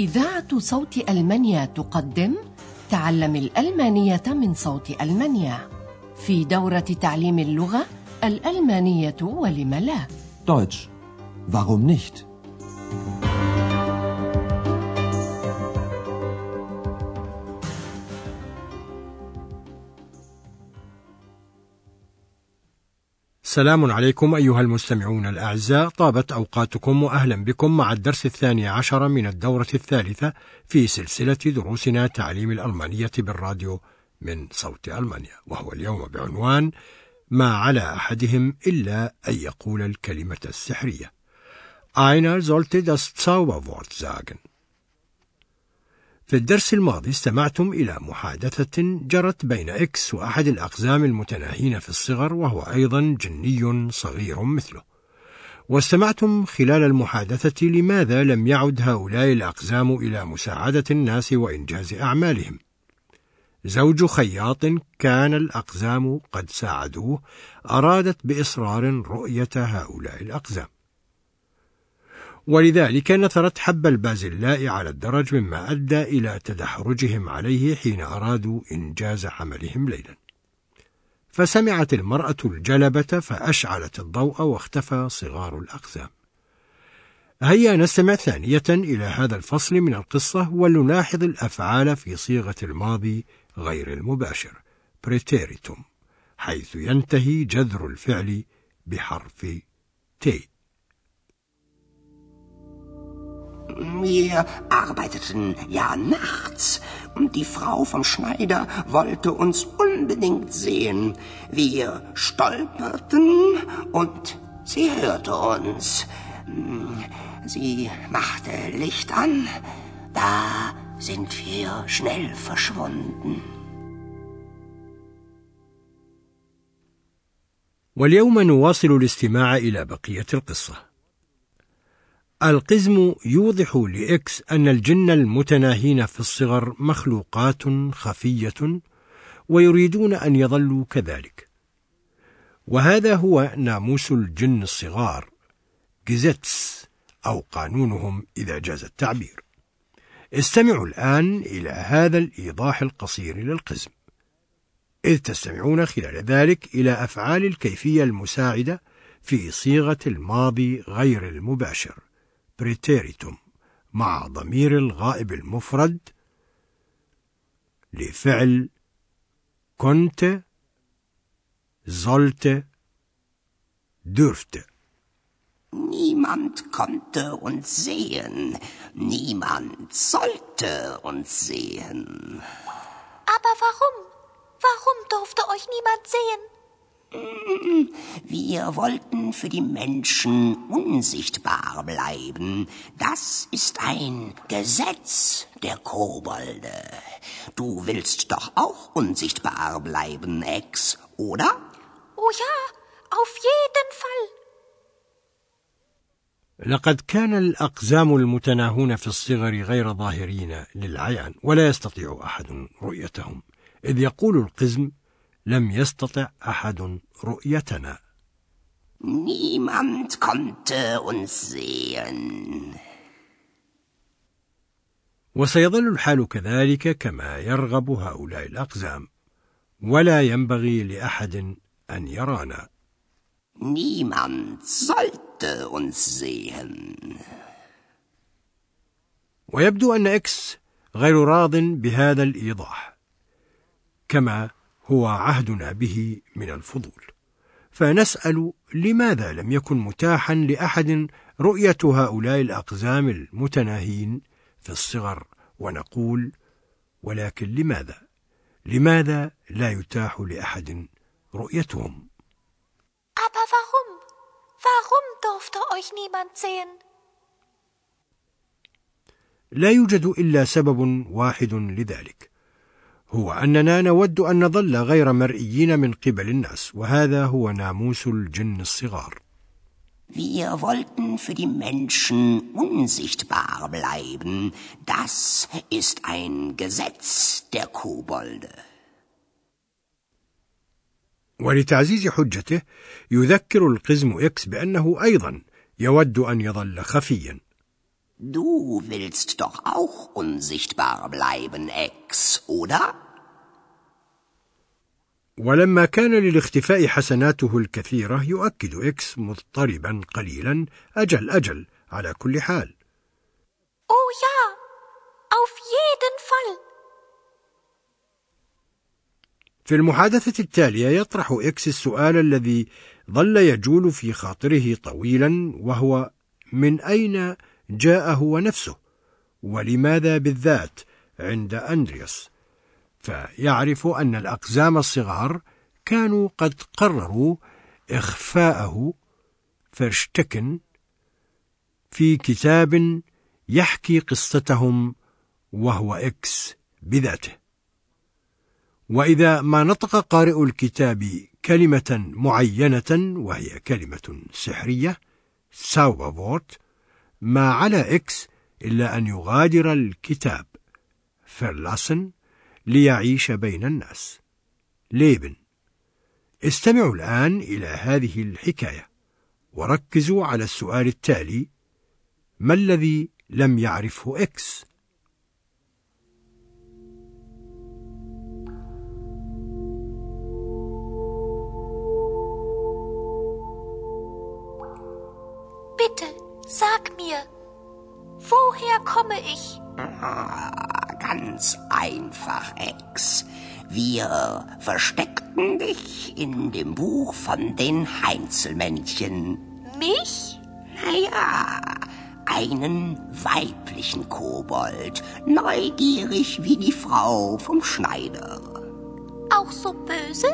إذاعة صوت ألمانيا تقدم تعلم الألمانية من صوت ألمانيا في دورة تعليم اللغة الألمانية ولم لا Deutsch. Warum nicht? سلام عليكم أيها المستمعون الأعزاء. طابت أوقاتكم وأهلا بكم مع الدرس الثاني عشر من الدورة الثالثة في سلسلة دروسنا تعليم الألمانية بالراديو من صوت ألمانيا وهو اليوم بعنوان ما على أحدهم إلا أن يقول الكلمة السحرية. Einer sollte das Zauberwort sagen. في الدرس الماضي استمعتم إلى محادثة جرت بين إكس وأحد الأقزام المتناهين في الصغر وهو أيضا جني صغير مثله. واستمعتم خلال المحادثة لماذا لم يعد هؤلاء الأقزام إلى مساعدة الناس وإنجاز أعمالهم. زوج خياط كان الأقزام قد ساعدوه أرادت بإصرار رؤية هؤلاء الأقزام. ولذلك نثرت حب البازلاء على الدرج مما أدى إلى تدحرجهم عليه حين أرادوا إنجاز عملهم ليلا. فسمعت المرأة الجلبة فأشعلت الضوء واختفى صغار الأقزام. هيا نستمع ثانية إلى هذا الفصل من القصة ولنلاحظ الأفعال في صيغة الماضي غير المباشر. Präteritum حيث ينتهي جذر الفعل بحرف تي Wir arbeiteten ja nachts und die Frau vom Schneider wollte uns unbedingt sehen. Wir stolperten und sie hörte uns. Sie machte Licht an. Da sind wir schnell verschwunden. واليوم نواصل الاستماع إلى بقية القصة. القزم يوضح لإكس أن الجن المتناهين في الصغر مخلوقات خفية ويريدون أن يظلوا كذلك. وهذا هو ناموس الجن الصغار جيزيتس أو قانونهم إذا جاز التعبير. استمعوا الآن إلى هذا الإيضاح القصير للقزم. إذ تستمعون خلال ذلك إلى أفعال الكيفية المساعدة في صيغة الماضي غير المباشر. بريتيريتوم مع ضمير الغائب المفرد لفعل كنت sollte dürfte Niemand konnte uns sehen, niemand sollte uns sehen. Aber warum? Warum durfte euch niemand sehen? Wir wollten für die Menschen unsichtbar bleiben. Das ist ein Gesetz der Kobolde. Du willst doch auch unsichtbar bleiben, Ex, oder? Oh ja, auf jeden Fall. لقد كان الأقزام المتناهون في الصغر غير ظاهرين للعيان ولا يستطيع أحد رؤيتهم إذ يقول القزم لم يستطع أحد رؤيتنا. Niemand konnte uns sehen. وسيظل الحال كذلك كما يرغب هؤلاء الأقزام، ولا ينبغي لأحد أن يرانا. Niemand sollte uns sehen. ويبدو أن إكس غير راض بهذا الإيضاح، كما هو عهدنا به من الفضول فنسأل لماذا لم يكن متاحا لأحد رؤية هؤلاء الأقزام المتناهين في الصغر ونقول ولكن لماذا لماذا لا يتاح لأحد رؤيتهم Aber warum? Warum durfte euch niemand sehen? لا يوجد إلا سبب واحد لذلك هو أننا نود أن نظل غير مرئيين من قبل الناس وهذا هو ناموس الجن الصغار Wir wollten für die Menschen unsichtbar bleiben. Das ist ein Gesetz der Kobolde. ولتعزيز حجته يذكر القزم إكس بأنه أيضا يود أن يظل خفيا Du willst doch auch unsichtbar bleiben, Ex, oder? ولما كان للاختفاء حسناته الكثيرة يؤكد إكس مضطربا قليلا أجل أجل على كل حال Oh ja, auf jeden Fall. في المحادثة التالية يطرح إكس السؤال الذي ظل يجول في خاطره طويلا وهو من أين جاء هو نفسه ولماذا بالذات عند أندرياس؟ فيعرف أن الأقزام الصغار كانوا قد قرروا إخفاءه فرشتكن في كتاب يحكي قصتهم وهو إكس بذاته. وإذا ما نطق قارئ الكتاب كلمة معينة وهي كلمة سحرية Zauberwort ما على إكس إلا أن يغادر الكتاب. verlassen ليعيش بين الناس. leben استمعوا الآن إلى هذه الحكاية. وركزوا على السؤال التالي. ما الذي لم يعرفه إكس؟ Sag mir, woher komme ich? Ah, ganz einfach, Ex. Wir versteckten dich in dem Buch von den Heinzelmännchen. Mich? Naja, einen weiblichen Kobold, neugierig wie die Frau vom Schneider. Auch so böse?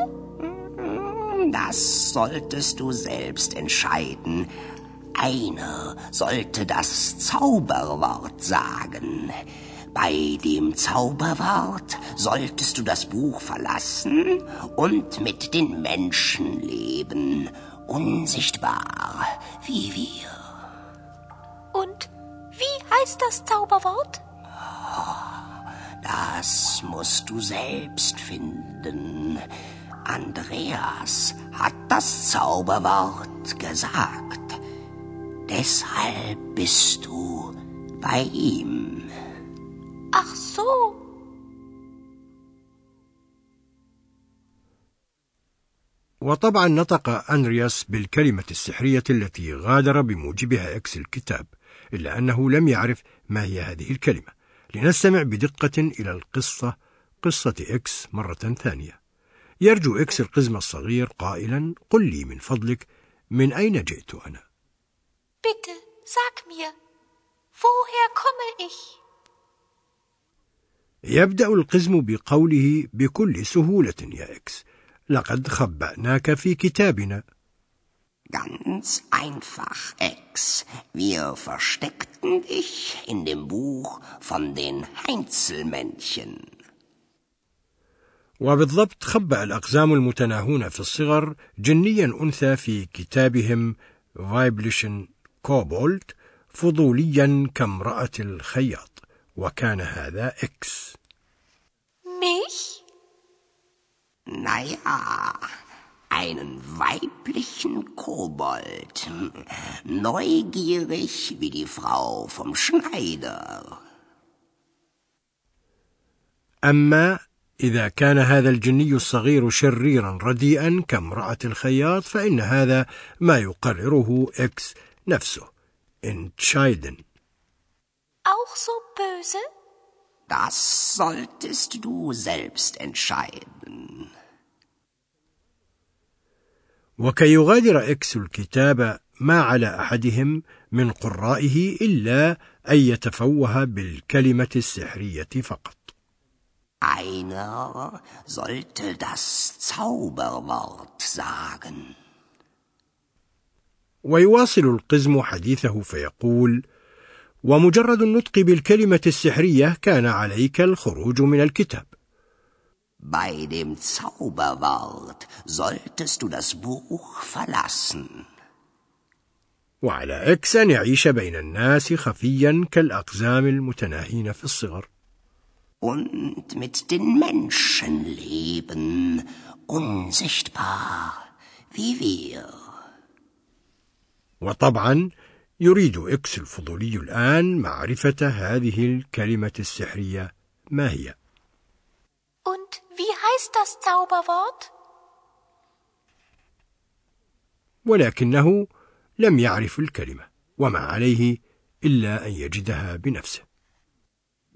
Das solltest du selbst entscheiden. Einer sollte das Zauberwort sagen. Bei dem Zauberwort solltest du das Buch verlassen und mit den Menschen leben, unsichtbar wie wir. Und wie heißt das Zauberwort? Das musst du selbst finden. Andreas hat das Zauberwort gesagt. Deshalb bist du bei ihm. Ach so. وطبعا نطق أندرياس بالكلمة السحرية التي غادر بموجبها إكس الكتاب إلا أنه لم يعرف ما هي هذه الكلمة لنستمع بدقة إلى القصة قصة إكس مرة ثانية يرجو إكس القزم الصغير قائلا قل لي من فضلك من أين جئت أنا Bitte, sag mir, woher komme ich? يبدأ القزم بقوله بكل سهولة يا إكس لقد خبأناك في كتابنا Ganz einfach, Ex. Wir versteckten dich in dem Buch von den Heinzelmännchen. وبالضبط خبأ الأقزام المتناهون في الصغر جنيا أنثى في كتابهم weiblichen Kobold فضوليا كامرأة الخياط وكان هذا إكس Mich? Naja, einen weiblichen Kobold. Neugierig wie die Frau vom Schneider. أما إذا كان هذا الجني الصغير شريرا رديئا كامرأة الخياط فإن هذا ما يقرره إكس نفسه entscheiden Auch so böse? Das solltest du selbst entscheiden. وكي يغادر إكس الكتاب ما على أحدهم من قرائه إلا أن يتفوه بالكلمة السحرية فقط Einer sollte das Zauberwort sagen. ويواصل القزم حديثه فيقول ومجرد النطق بالكلمة السحرية كان عليك الخروج من الكتاب Bei dem Zauberwort solltest du das Buch verlassen. وعلى إكس أن يعيش بين الناس خفيا كالأقزام المتناهين في الصغر Und mit den Menschen leben, unsichtbar wie wir. وطبعا يريد إكس الفضولي الآن معرفة هذه الكلمة السحرية ما هي Und wie heißt das Zauberwort? ولكنه لم يعرف الكلمة وما عليه إلا أن يجدها بنفسه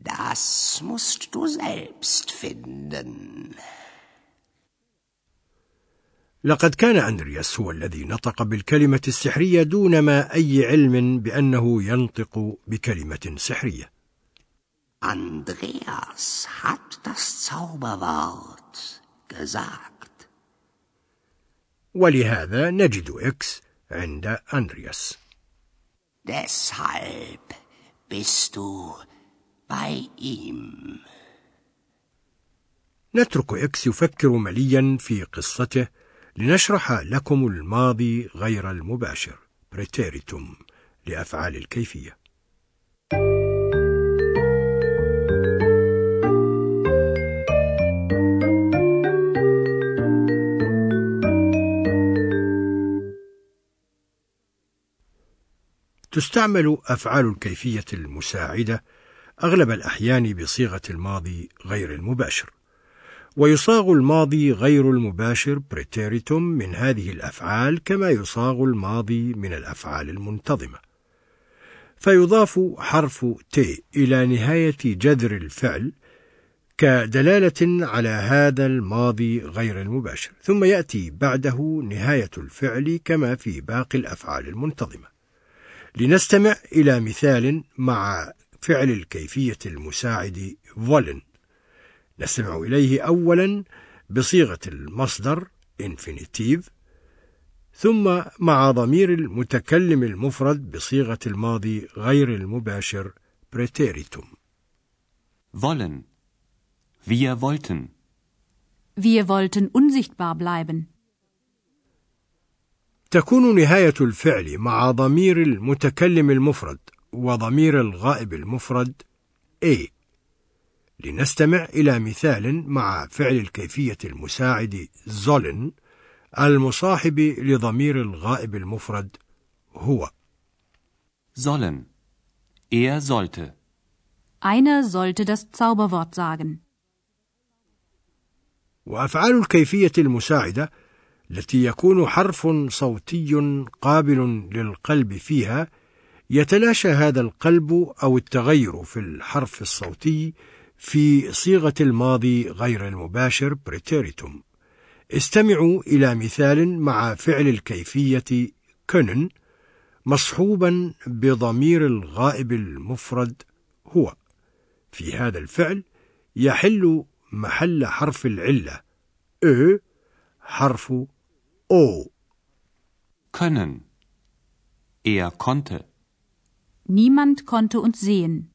Das musst du selbst finden. لقد كان أندرياس هو الذي نطق بالكلمة السحرية دون ما أي علم بأنه ينطق بكلمة سحرية. Andreas hat das Zauberwort gesagt. ولهذا نجد إكس عند أندرياس. Deshalb bist du bei ihm. نترك إكس يفكر مليا في قصته لنشرح لكم الماضي غير المباشر. Präteritum لأفعال الكيفية. تستعمل أفعال الكيفية المساعدة أغلب الأحيان بصيغة الماضي غير المباشر. ويصاغ الماضي غير المباشر بريتيريتوم من هذه الأفعال كما يصاغ الماضي من الأفعال المنتظمة. فيضاف حرف ت إلى نهاية جذر الفعل كدلالة على هذا الماضي غير المباشر ثم يأتي بعده نهاية الفعل كما في باقي الأفعال المنتظمة. لنستمع إلى مثال مع فعل الكيفية المساعد فولن نستمع إليه أولا بصيغة المصدر infinitive ثم مع ضمير المتكلم المفرد بصيغة الماضي غير المباشر preteritum. Wollen. Wir wollten. Wir wollten unsichtbar bleiben. تكون نهاية الفعل مع ضمير المتكلم المفرد وضمير الغائب المفرد A لنستمع إلى مثال مع فعل الكيفية المساعد زولن المصاحب لضمير الغائب المفرد هو Sollen. Er sollte. Einer sollte das Zauberwort sagen. وأفعال الكيفية المساعدة التي يكون حرف صوتي قابل للقلب فيها يتلاشى هذا القلب أو التغير في الحرف الصوتي في صيغة الماضي غير المباشر بريتيريتوم استمعوا إلى مثال مع فعل الكيفية كنن مصحوبا بضمير الغائب المفرد هو في هذا الفعل يحل محل حرف العلة أ حرف أو Können. Er konnte. Niemand konnte uns sehen.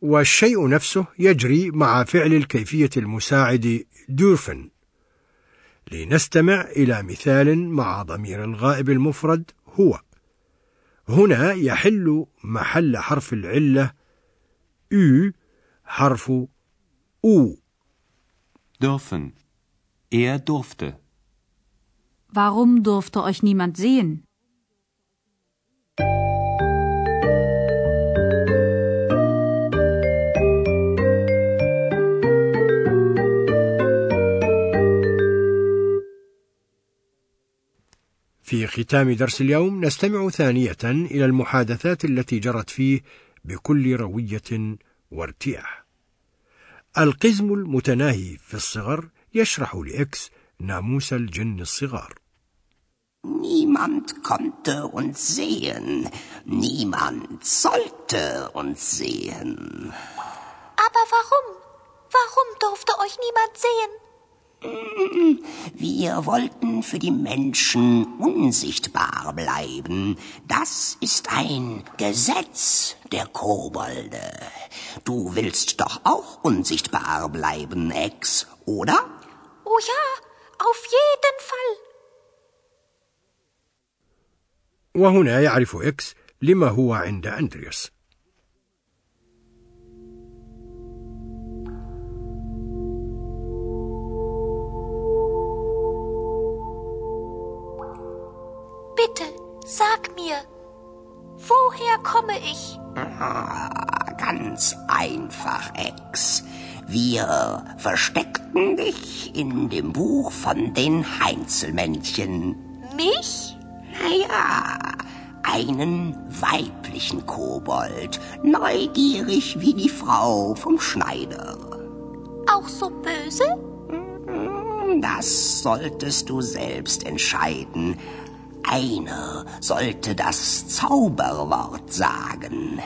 والشيء نفسه يجري مع فعل الكيفية المساعد دورفن لنستمع إلى مثال مع ضمير الغائب المفرد هو هنا يحل محل حرف العلة U حرف U Dürfen. Er durfte. Warum durfte euch niemand sehen? في ختام درس اليوم نستمع ثانية إلى المحادثات التي جرت فيه بكل روية وارتياح. القزم المتناهي في الصغر يشرح لإكس ناموس الجن الصغار. Niemand konnte uns sehen. Niemand sollte uns sehen. Aber warum? Warum durfte euch niemand sehen? Wir wollten für die Menschen unsichtbar bleiben. Das ist ein Gesetz der Kobolde. Du willst doch auch unsichtbar bleiben, Ex, oder? Oh ja, auf jeden Fall. وهنا يعرف إكس لما هو عند أندرياس. Sag mir, woher komme ich? Ah, ganz einfach, Ex. Wir versteckten dich in dem Buch von den Heinzelmännchen. Mich? Naja, einen weiblichen Kobold, neugierig wie die Frau vom Schneider. Auch so böse? Das solltest du selbst entscheiden. Einer sollte das Zauberwort sagen.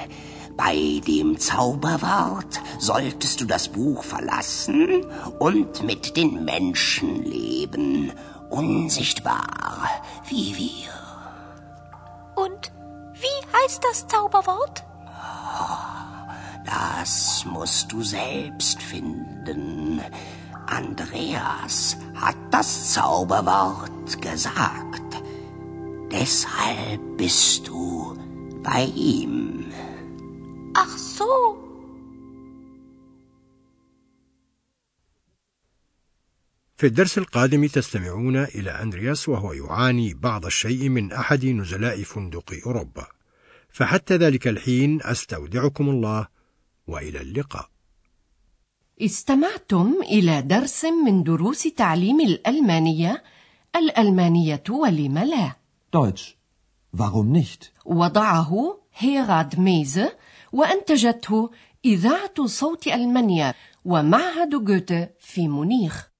Bei dem Zauberwort solltest du das Buch verlassen und mit den Menschen leben, unsichtbar wie wir. Und wie heißt das Zauberwort? Das musst du selbst finden. Andreas hat das Zauberwort gesagt. Deshalb bist du bei ihm. Ach so. في الدرس القادم تستمعون إلى أندرياس وهو يعاني بعض الشيء من أحد نزلاء فندق أوروبا فحتى ذلك الحين أستودعكم الله وإلى اللقاء استمعتم إلى درس من دروس تعليم الألمانية الألمانية ولم لا Deutsch. Warum nicht? وضعه هيراد ميزة وأنتجته إذاعة صوت ألمانيا ومعهد جوته في مونيخ